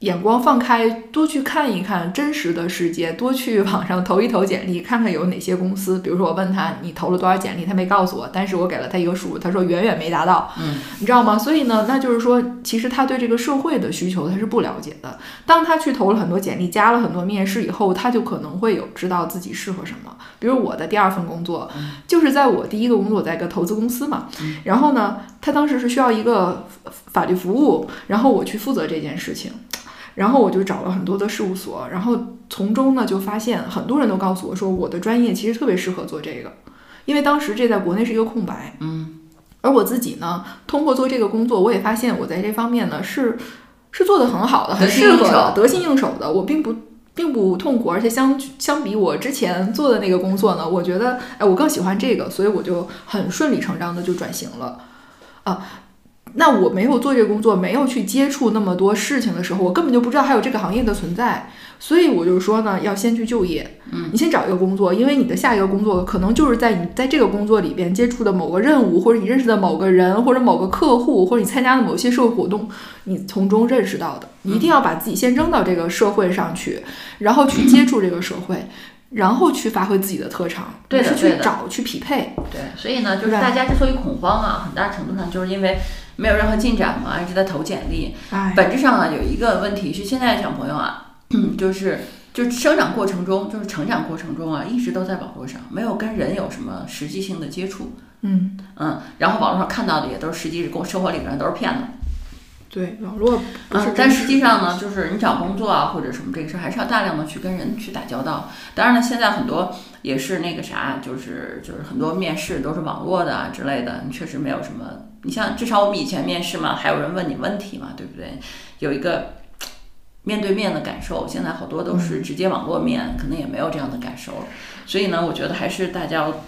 眼光放开，多去看一看真实的世界，多去网上投一投简历，看看有哪些公司。比如说我问他你投了多少简历，他没告诉我，但是我给了他一个数，他说远远没达到。嗯，你知道吗？所以呢，那就是说，其实他对这个社会的需求他是不了解的。当他去投了很多简历，加了很多面试以后，他就可能会有知道自己适合什么。比如我的第二份工作，就是在我第一个工作在一个投资公司嘛，然后呢，他当时是需要一个法律服务，然后我去负责这件事情。然后我就找了很多的事务所，然后从中呢就发现很多人都告诉我说，我的专业其实特别适合做这个，因为当时这在国内是一个空白，嗯，而我自己呢，通过做这个工作，我也发现我在这方面呢是是做的很好的，很适合的，得心应手的，我并不。并不痛苦，而且相相比我之前做的那个工作呢，我觉得，哎，我更喜欢这个，所以我就很顺理成章的就转型了，啊，那我没有做这个工作，没有去接触那么多事情的时候，我根本就不知道还有这个行业的存在。所以我就说呢，要先去就业，嗯，你先找一个工作，因为你的下一个工作可能就是在你在这个工作里边接触的某个任务，或者你认识的某个人，或者某个客户，或者你参加的某些社会活动，你从中认识到的。你一定要把自己先扔到这个社会上去，然后去接触这个社会，然后去发挥自己的特长，对的对的去找去匹配。对，所以呢，就是大家之所以恐慌啊，很大程度上就是因为没有任何进展嘛，一直在投简历。哎，本质上啊，有一个问题是现在的小朋友啊，就是就是生长过程中，就是成长过程中啊，一直都在网络上，没有跟人有什么实际性的接触。嗯，嗯，然后网络上看到的也都是实际生生活里边都是骗子。对，网络嗯但实实际上呢，就是你找工作啊或者什么这个事儿，还是要大量的去跟人去打交道。当然了，现在很多也是那个啥，就是就是很多面试都是网络的啊之类的，你确实没有什么。你像至少我们以前面试嘛，还有人问你问题嘛，对不对？有一个面对面的感受，现在好多都是直接网络面，可能也没有这样的感受了。所以呢，我觉得还是大家要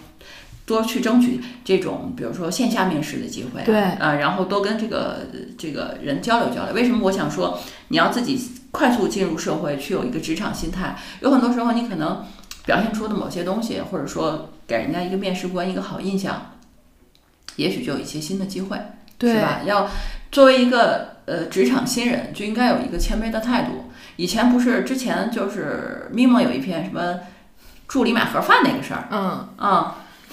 多去争取这种，比如说线下面试的机会、啊，对呃，然后多跟这个这个人交流交流。为什么我想说你要自己快速进入社会，去有一个职场心态？有很多时候你可能表现出的某些东西，或者说给人家一个面试官一个好印象，也许就有一些新的机会，对是吧？要作为一个呃职场新人，就应该有一个谦卑的态度。以前不是之前就是 Mimo 有一篇什么助理买盒饭那个事儿，嗯，嗯，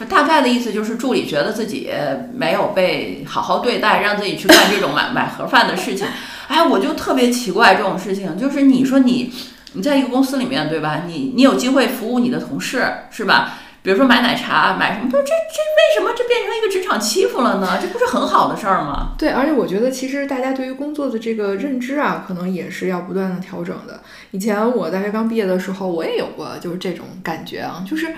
大概的意思就是助理觉得自己没有被好好对待，让自己去干这种买 买盒饭的事情。哎，我就特别奇怪这种事情，就是你说你你在一个公司里面，对吧？你你有机会服务你的同事，是吧？比如说买奶茶，买什么？这这这为什么这变成一个职场欺负了呢？这不是很好的事儿吗？对，而且我觉得其实大家对于工作的这个认知啊，可能也是要不断的调整的。以前我大学刚毕业的时候，我也有过就是这种感觉啊，就是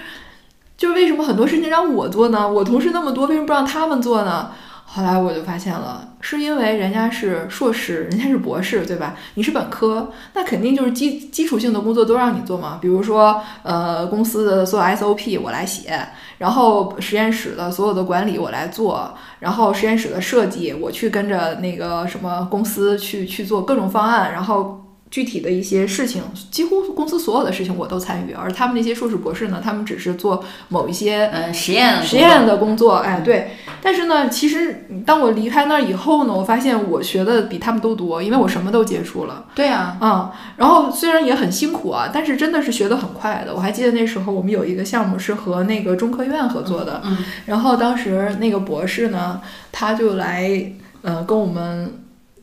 就是为什么很多事情让我做呢？我同事那么多，为什么不让他们做呢？后来我就发现了，是因为人家是硕士，人家是博士，对吧？你是本科，那肯定就是基基础性的工作都让你做嘛。比如说，呃，公司的所有 SOP 我来写，然后实验室的所有的管理我来做，然后实验室的设计我去跟着那个什么公司去去做各种方案，然后。具体的一些事情，几乎公司所有的事情我都参与，而他们那些硕士博士呢，他们只是做某一些嗯，实验实验的工作，哎，对。但是呢，其实当我离开那儿以后呢，我发现我学的比他们都多，因为我什么都接触了，对啊，嗯。然后虽然也很辛苦啊，但是真的是学得很快的。我还记得那时候我们有一个项目是和那个中科院合作的，嗯，然后当时那个博士呢，他就来，呃，跟我们。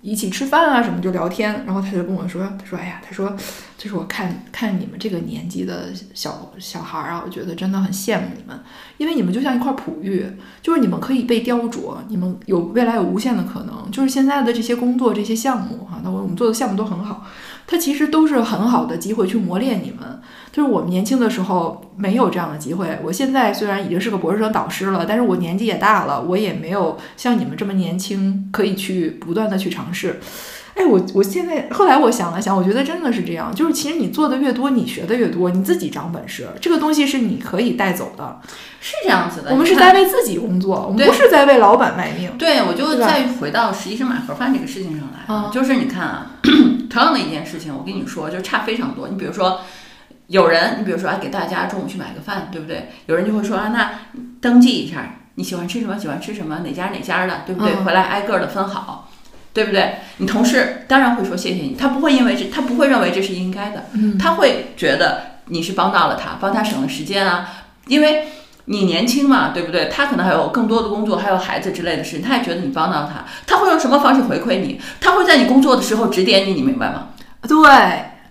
一起吃饭啊什么就聊天，然后他就跟我说，他说哎呀，他说就是我看看你们这个年纪的小小孩儿啊，我觉得真的很羡慕你们，因为你们就像一块璞玉，就是你们可以被雕琢，你们有未来有无限的可能，就是现在的这些工作这些项目哈，那我们做的项目都很好，它其实都是很好的机会去磨练你们。就是我们年轻的时候没有这样的机会，我现在虽然已经是个博士生导师了，但是我年纪也大了，我也没有像你们这么年轻，可以去不断的去尝试。哎，我我现在后来我想了想，我觉得真的是这样，就是其实你做的越多，你学的越多，你自己长本事，这个东西是你可以带走的。是这样子的，我们是在为自己工作，我们不是在为老板卖命。对，我就再回到实习生买盒饭这个事情上来，嗯就是你看啊，同样的一件事情，我跟你说，就差非常多。你比如说，有人，你比如说，啊，给大家中午去买个饭，对不对？有人就会说啊，那登记一下，你喜欢吃什么，喜欢吃什么，哪家哪家的，对不对？嗯回来挨个的分好，对不对？你同事当然会说谢谢你，他不会因为这，他不会认为这是应该的，嗯他会觉得你是帮到了他，帮他省了时间啊，因为你年轻嘛，对不对？他可能还有更多的工作，还有孩子之类的事情，他也觉得你帮到他，他会用什么方式回馈你？他会在你工作的时候指点你，你明白吗？对，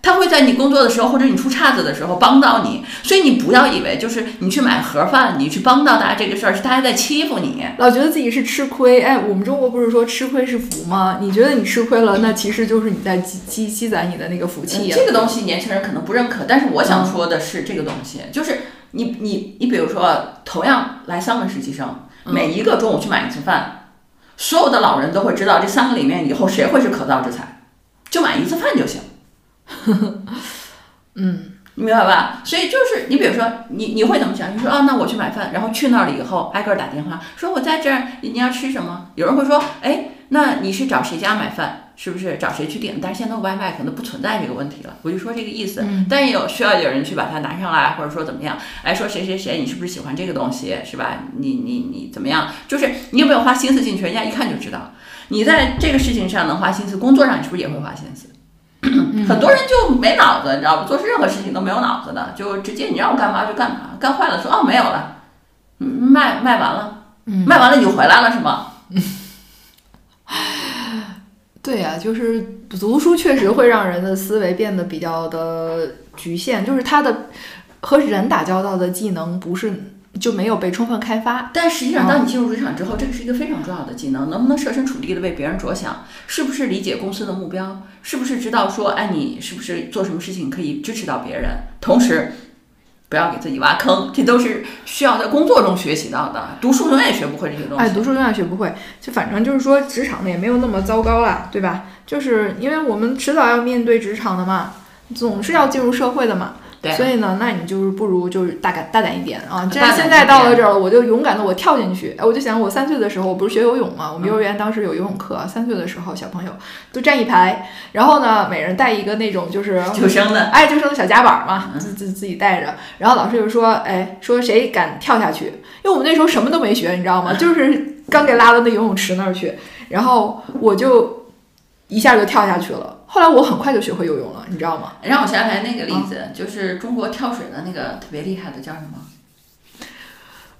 他会在你工作的时候，或者你出岔子的时候帮到你，所以你不要以为就是你去买盒饭，你去帮到大家这个事儿是大家在欺负你。老觉得自己是吃亏。哎，我们中国不是说吃亏是福吗？你觉得你吃亏了，那其实就是你在积积积攒你的那个福气呀、这个东西年轻人可能不认可，但是我想说的是这个东西，就是你你你比如说，同样来三个实习生，每一个中午去买一次饭，所有的老人都会知道这三个里面以后谁会是可造之材，就买一次饭就行。嗯，你明白吧？所以就是你比如说你你会怎么想？你说啊，那我去买饭，然后去那儿了以后挨个儿打电话，说我在这儿，你你要吃什么？有人会说，哎，那你是找谁家买饭？是不是找谁去点？但是现在外卖可能不存在这个问题了，我就说这个意思。嗯但也有需要有人去把它拿上来，或者说怎么样？哎，说谁谁谁，你是不是喜欢这个东西？是吧？你你你怎么样？就是你有没有花心思进去？人家一看就知道。你在这个事情上能花心思，工作上你是不是也会花心思？很多人就没脑子，你知道吧？做任何事情都没有脑子的，就直接你让我干嘛就干嘛，干坏了说哦没有了，嗯卖卖完了，嗯卖完了你就回来了是吗？对呀、就是读书确实会让人的思维变得比较的局限，就是他的和人打交道的技能不是就没有被充分开发。但实际上，嗯当你进入职场之后，这个是一个非常重要的技能，能不能设身处地的为别人着想？是不是理解公司的目标？是不是知道说，哎，你是不是做什么事情可以支持到别人？同时，不要给自己挖坑，这都是需要在工作中学习到的。读书永远学不会这些东西。哎，读书永远学不会，就反正就是说，职场呢也没有那么糟糕啦，对吧？就是因为我们迟早要面对职场的嘛，总是要进入社会的嘛。对所以呢，那你就是不如就是大胆大胆一点啊！既然现在到了这儿了，我就勇敢的我跳进去。哎，我就想我三岁的时候，我不是学游泳嘛，我们幼儿园当时有游泳课，三岁的时候小朋友都站一排，然后呢，每人带一个那种就是救生的，哎，就剩小夹板嘛，自自自己带着。然后老师就说，哎，说谁敢跳下去？因为我们那时候什么都没学，你知道吗？就是刚给拉到那游泳池那儿去，然后我就一下就跳下去了。后来我很快就学会游泳了，你知道吗？让我想起来那个例子，就是中国跳水的那个特别厉害的叫什么？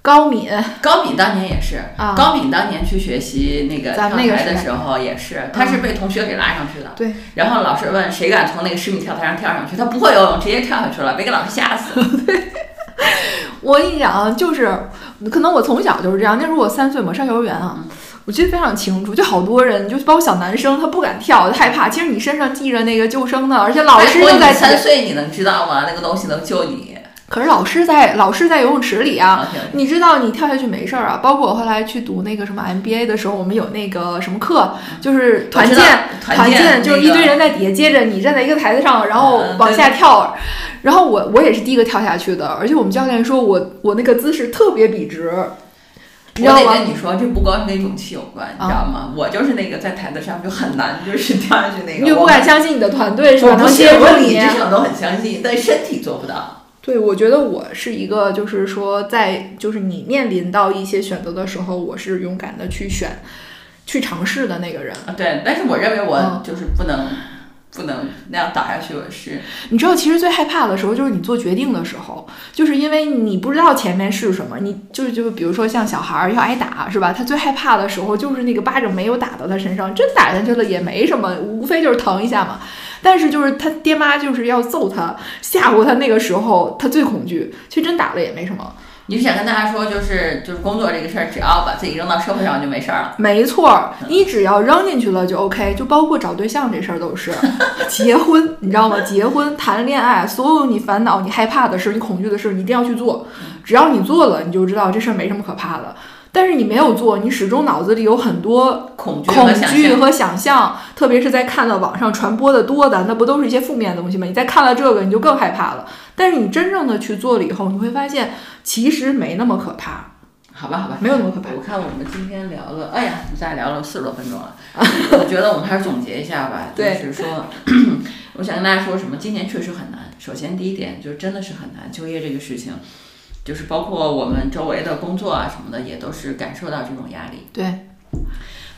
高敏，高敏当年也是，啊高敏当年去学习那个咱跳台的们那个时候也是，他是被同学给拉上去的。对。然后老师问谁敢从那个十米跳台上跳上去，他不会游泳，直接跳下去了，没给老师吓死。我跟你讲啊，就是可能我从小就是这样。那时候我三岁嘛，上幼儿园啊，我记得非常清楚，就好多人，就包括小男生，他不敢跳，他害怕。其实你身上系着那个救生的，而且老师又在你三岁，你能知道吗？那个东西能救你。可是老师在老师在游泳池里啊，你知道你跳下去没事儿啊。包括我后来去读那个什么 MBA 的时候，我们有那个什么课，就是团建，团建就是一堆人在底下接着你站在一个台子上，然后嗯往下跳。然后我我也是第一个跳下去的，而且我们教练说我我那个姿势特别笔直，你知我得？跟你说，这不光是跟勇气有关，你知道吗？我就是那个在台子上就很难，就是跳下去那个。你就不敢相信你的团队是吧？能接住我你理智上都很相信，但身体做不到。对，我觉得我是一个，就是说，在就是你面临到一些选择的时候，我是勇敢的去选，去尝试的那个人。啊，对，但是我认为我嗯就是不能，不能那样倒下去。我是你知道，其实最害怕的时候就是你做决定的时候，就是因为你不知道前面是什么，你就是就比如说像小孩儿要挨打是吧？他最害怕的时候就是那个巴掌没有打到他身上，真打下去了也没什么，无非就是疼一下嘛。但是就是他爹妈就是要揍他吓唬他，那个时候他最恐惧，其实真打了也没什么。你是想跟大家说，就是就是工作这个事儿，只要把自己扔到社会上就没事儿了。没错，你只要扔进去了就 OK，就包括找对象这事儿都是。结婚，你知道吗？结婚、谈恋爱，所有你烦恼、你害怕的事、你恐惧的事，你一定要去做。只要你做了，你就知道这事儿没什么可怕的。但是你没有做，你始终脑子里有很多恐惧恐和想象惧和想象，特别是在看到网上传播的多的，那不都是一些负面的东西吗？你再看了这个，你就更害怕了。但是你真正的去做了以后，你会发现其实没那么可怕。好吧，好吧，没有那么可怕我看我们今天聊了，哎呀，我们再聊了四十多分钟了。我觉得我们还是总结一下吧，就对是说，我想跟大家说什么？今年确实很难。首先第一点就是真的是很难，就业这个事情，就是包括我们周围的工作啊什么的，也都是感受到这种压力。对，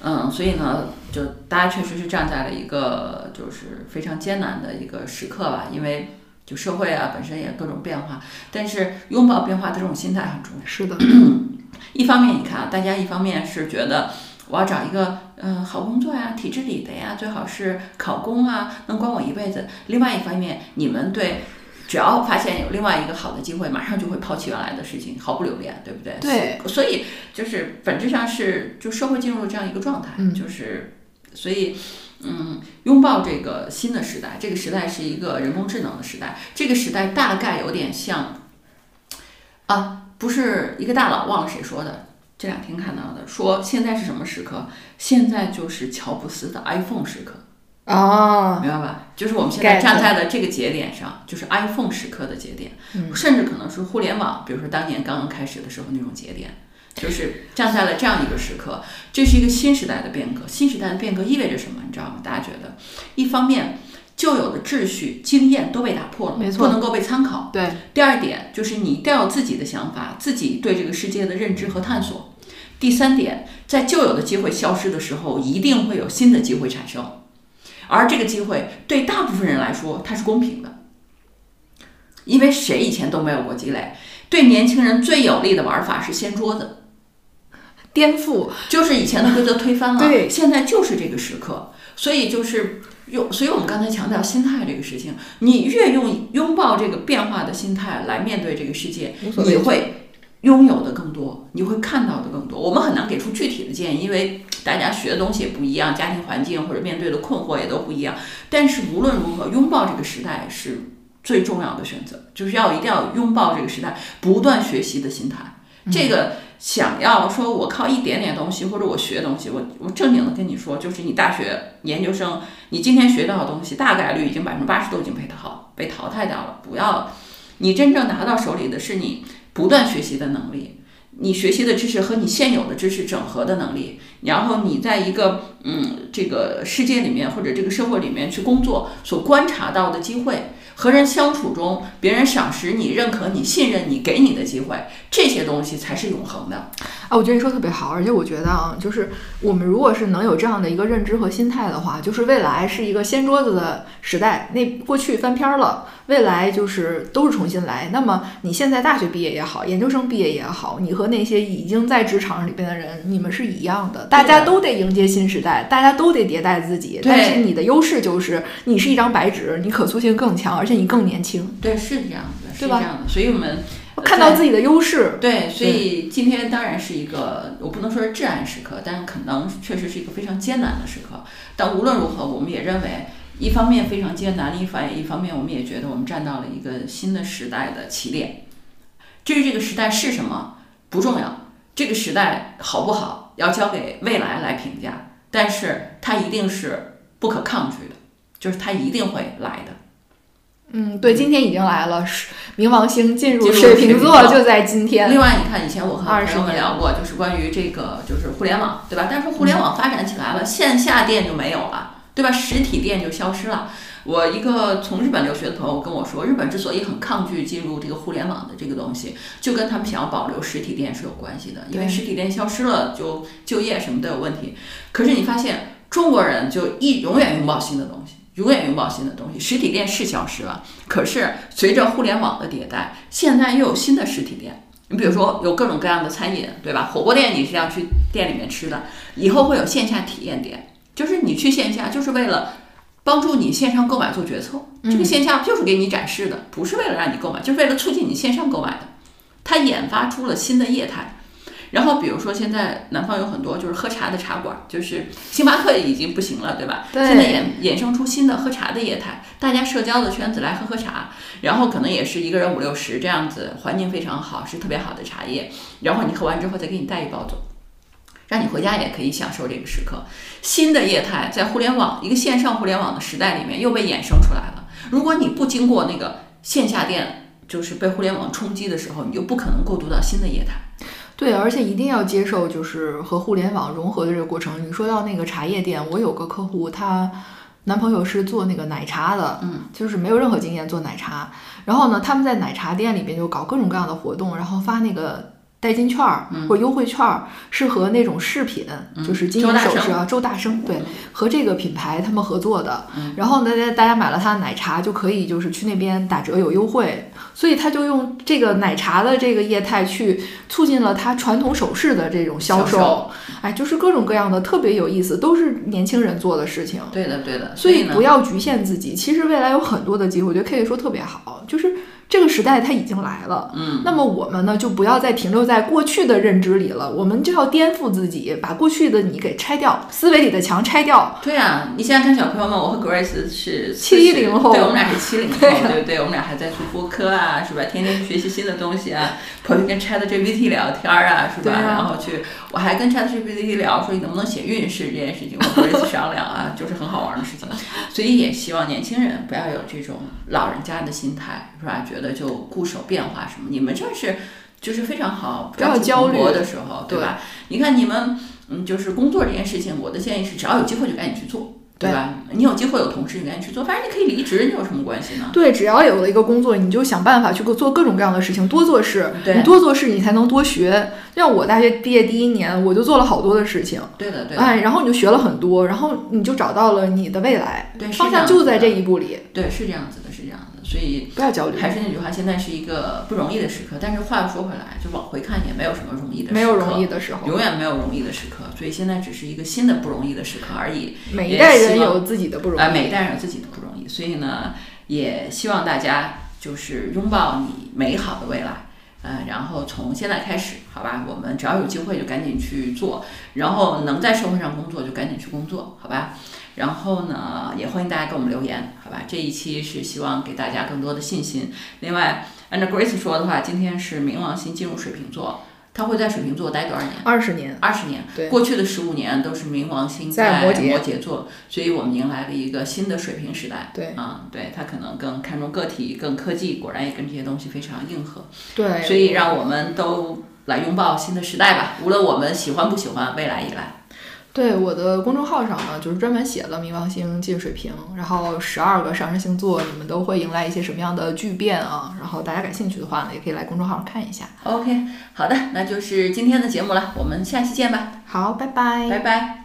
嗯，所以呢，就大家确实是站在了一个就是非常艰难的一个时刻吧，因为就社会啊本身也各种变化，但是拥抱变化的这种心态很重要。是的，一方面，你看啊，大家一方面是觉得我要找一个嗯、呃好工作呀，体制里的呀，最好是考公啊，能管我一辈子。另外一方面，你们对只要发现有另外一个好的机会，马上就会抛弃原来的事情，毫不留恋，对不对？对。所以就是本质上是就社会进入了这样一个状态，嗯就是所以。嗯，拥抱这个新的时代，这个时代是一个人工智能的时代，这个时代大概有点像，啊，不是一个大佬忘了谁说的，这两天看到的，说现在是什么时刻？现在就是乔布斯的 iPhone 时刻，啊，明白吧？就是我们现在站在了这个节点上，就是 iPhone 时刻的节点，嗯甚至可能是互联网，比如说当年刚刚开始的时候那种节点，就是站在了这样一个时刻，这是一个新时代的变革。新时代的变革意味着什么？你知道吗？大家觉得，一方面旧有的秩序、经验都被打破了，没错不能够被参考。对，第二点就是你一定要有自己的想法，自己对这个世界的认知和探索。第三点，在旧有的机会消失的时候，一定会有新的机会产生，而这个机会对大部分人来说它是公平的，因为谁以前都没有过积累。对年轻人最有利的玩法是掀桌子，颠覆，就是以前的规则推翻了，对现在就是这个时刻，所以就是用，所以我们刚才强调心态这个事情，你越用拥抱这个变化的心态来面对这个世界，你会拥有的更多，你会看到的更多。我们很难给出具体的建议，因为大家学的东西也不一样，家庭环境或者面对的困惑也都不一样。但是无论如何，拥抱这个时代是最重要的选择，就是要一定要拥抱这个时代，不断学习的心态。这个想要说我靠一点点东西，或者我学东西，我我正经的跟你说，就是你大学研究生，你今天学到的东西，大概率已经百分之八十都已经被淘被淘汰掉了。不要，你真正拿到手里的是你不断学习的能力。你学习的知识和你现有的知识整合的能力，然后你在一个嗯这个世界里面或者这个社会里面去工作所观察到的机会，和人相处中别人赏识你、认可你、信任你、给你的机会，这些东西才是永恒的。啊，我觉得你说特别好，而且我觉得啊，就是我们如果是能有这样的一个认知和心态的话，就是未来是一个掀桌子的时代，那过去翻篇儿了，未来就是都是重新来。那么你现在大学毕业也好，研究生毕业也好，你和那些已经在职场里边的人，你们是一样的，大家都得迎接新时代，大家都得迭代自己。但是你的优势就是你是一张白纸，你可塑性更强，而且你更年轻，对，是这样的，是这样的。所以我们看到自己的优势。对，所以今天当然是一个，我不能说是至暗时刻，但可能确实是一个非常艰难的时刻。但无论如何，我们也认为，一方面非常艰难，另一方面一方面我们也觉得我们站到了一个新的时代的起点。至于这个时代是什么不重要，这个时代好不好要交给未来来评价，但是它一定是不可抗拒的，就是它一定会来的。嗯，对，今天已经来了，是冥王星进入水水瓶座就在今天。另外，你看以前我和20朋友们聊过，就是关于这个就是互联网，对吧？但是互联网发展起来了，线下店就没有了，对吧？实体店就消失了。我一个从日本留学的朋友跟我说，日本之所以很抗拒进入这个互联网的这个东西，就跟他们想要保留实体店是有关系的，因为实体店消失了，就就业什么都有问题。可是你发现中国人就一永远拥抱新的东西，永远拥抱新的东西。实体店是消失了，可是随着互联网的迭代，现在又有新的实体店。你比如说有各种各样的餐饮，对吧？火锅店你是要去店里面吃的，以后会有线下体验店，就是你去线下就是为了帮助你线上购买做决策。这个线下就是给你展示的，不是为了让你购买，就是为了促进你线上购买的。它研发出了新的业态。然后比如说现在南方有很多就是喝茶的茶馆，就是星巴克已经不行了，对吧？对现在衍衍生出新的喝茶的业态，大家社交的圈子来喝喝茶，然后可能也是一个人五六十这样子，环境非常好，是特别好的茶叶。然后你喝完之后再给你带一包走，让你回家也可以享受这个时刻。新的业态在互联网一个线上互联网的时代里面又被衍生出来了。如果你不经过那个线下店，就是被互联网冲击的时候，你就不可能过渡到新的业态。对，而且一定要接受就是和互联网融合的这个过程。你说到那个茶叶店，我有个客户，她男朋友是做那个奶茶的，嗯，就是没有任何经验做奶茶。然后呢，他们在奶茶店里边就搞各种各样的活动，然后发那个代金券儿或者优惠券儿，是和那种饰品，就是金银首饰啊，周大生对，和这个品牌他们合作的。然后呢，大家买了他的奶茶就可以就是去那边打折有优惠，所以他就用这个奶茶的这个业态去促进了他传统首饰的这种销销售哎，就是各种各样的特别有意思，都是年轻人做的事情。对的，对的。所以不要局限自己，其实未来有很多的机会。我觉得 K 说特别好，就是这个时代它已经来了，嗯，那么我们呢就不要再停留在过去的认知里了，我们就要颠覆自己，把过去的你给拆掉，思维里的墙拆掉。对啊，你现在看，小朋友们，我和 Grace 是七零后对，我们俩是七零 后，对不对？我们俩还在做播客啊，是吧？天天学习新的东西啊，跑去跟 Chat GPT 聊天啊，是吧？啊然后去，我还跟 Chat GPT 聊，说你能不能写运势这件事情，我和 Grace 商量啊，就是很好玩的事情。所以也希望年轻人不要有这种老人家的心态，是吧？觉得就固守变化什么，你们这是就是非常好，不要焦虑的时候，对吧？你看你们，嗯，就是工作这件事情，我的建议是，只要有机会就赶紧去做，对吧？你有机会有同事，你赶紧去做，反正你可以离职，你有什么关系呢？对，只要有了一个工作，你就想办法去做各种各样的事情，多做事。对你多做事，你才能多学。像我大学毕业第一年，我就做了好多的事情，对的，对的，哎，然后你就学了很多，然后你就找到了你的未来对，方向就在这一步里，对，是这样子所以。不要焦虑。还是那句话，现在是一个不容易的时刻，但是话又说回来，就往回看也没有什么容易的时刻，没有容易的时候，永远没有容易的时刻，所以现在只是一个新的不容易的时刻而已。每一代人有自己的不容易。啊，每一代人有自己的不容易，所以呢，也希望大家就是拥抱你美好的未来，呃，然后从现在开始，好吧，我们只要有机会就赶紧去做，然后能在社会上工作就赶紧去工作，好吧。然后呢，也欢迎大家给我们留言，好吧？这一期是希望给大家更多的信心。另外，按照 Grace 说的话，今天是冥王星进入水瓶座，他会在水瓶座待多少年？二十年，二十年，对过去的十五年都是冥王星在摩羯座，所以我们迎来了一个新的水平时代。对啊、对，他可能更看重个体，更科技，果然也跟这些东西非常硬核，对，所以让我们都来拥抱新的时代吧。无论我们喜欢不喜欢，未来以来。对我的公众号上呢，就是专门写了冥王星进水瓶，然后十二个上升星座，你们都会迎来一些什么样的巨变啊？然后大家感兴趣的话呢，也可以来公众号上看一下。OK，好的，那就是今天的节目了，我们下期见吧，好，拜拜。拜拜。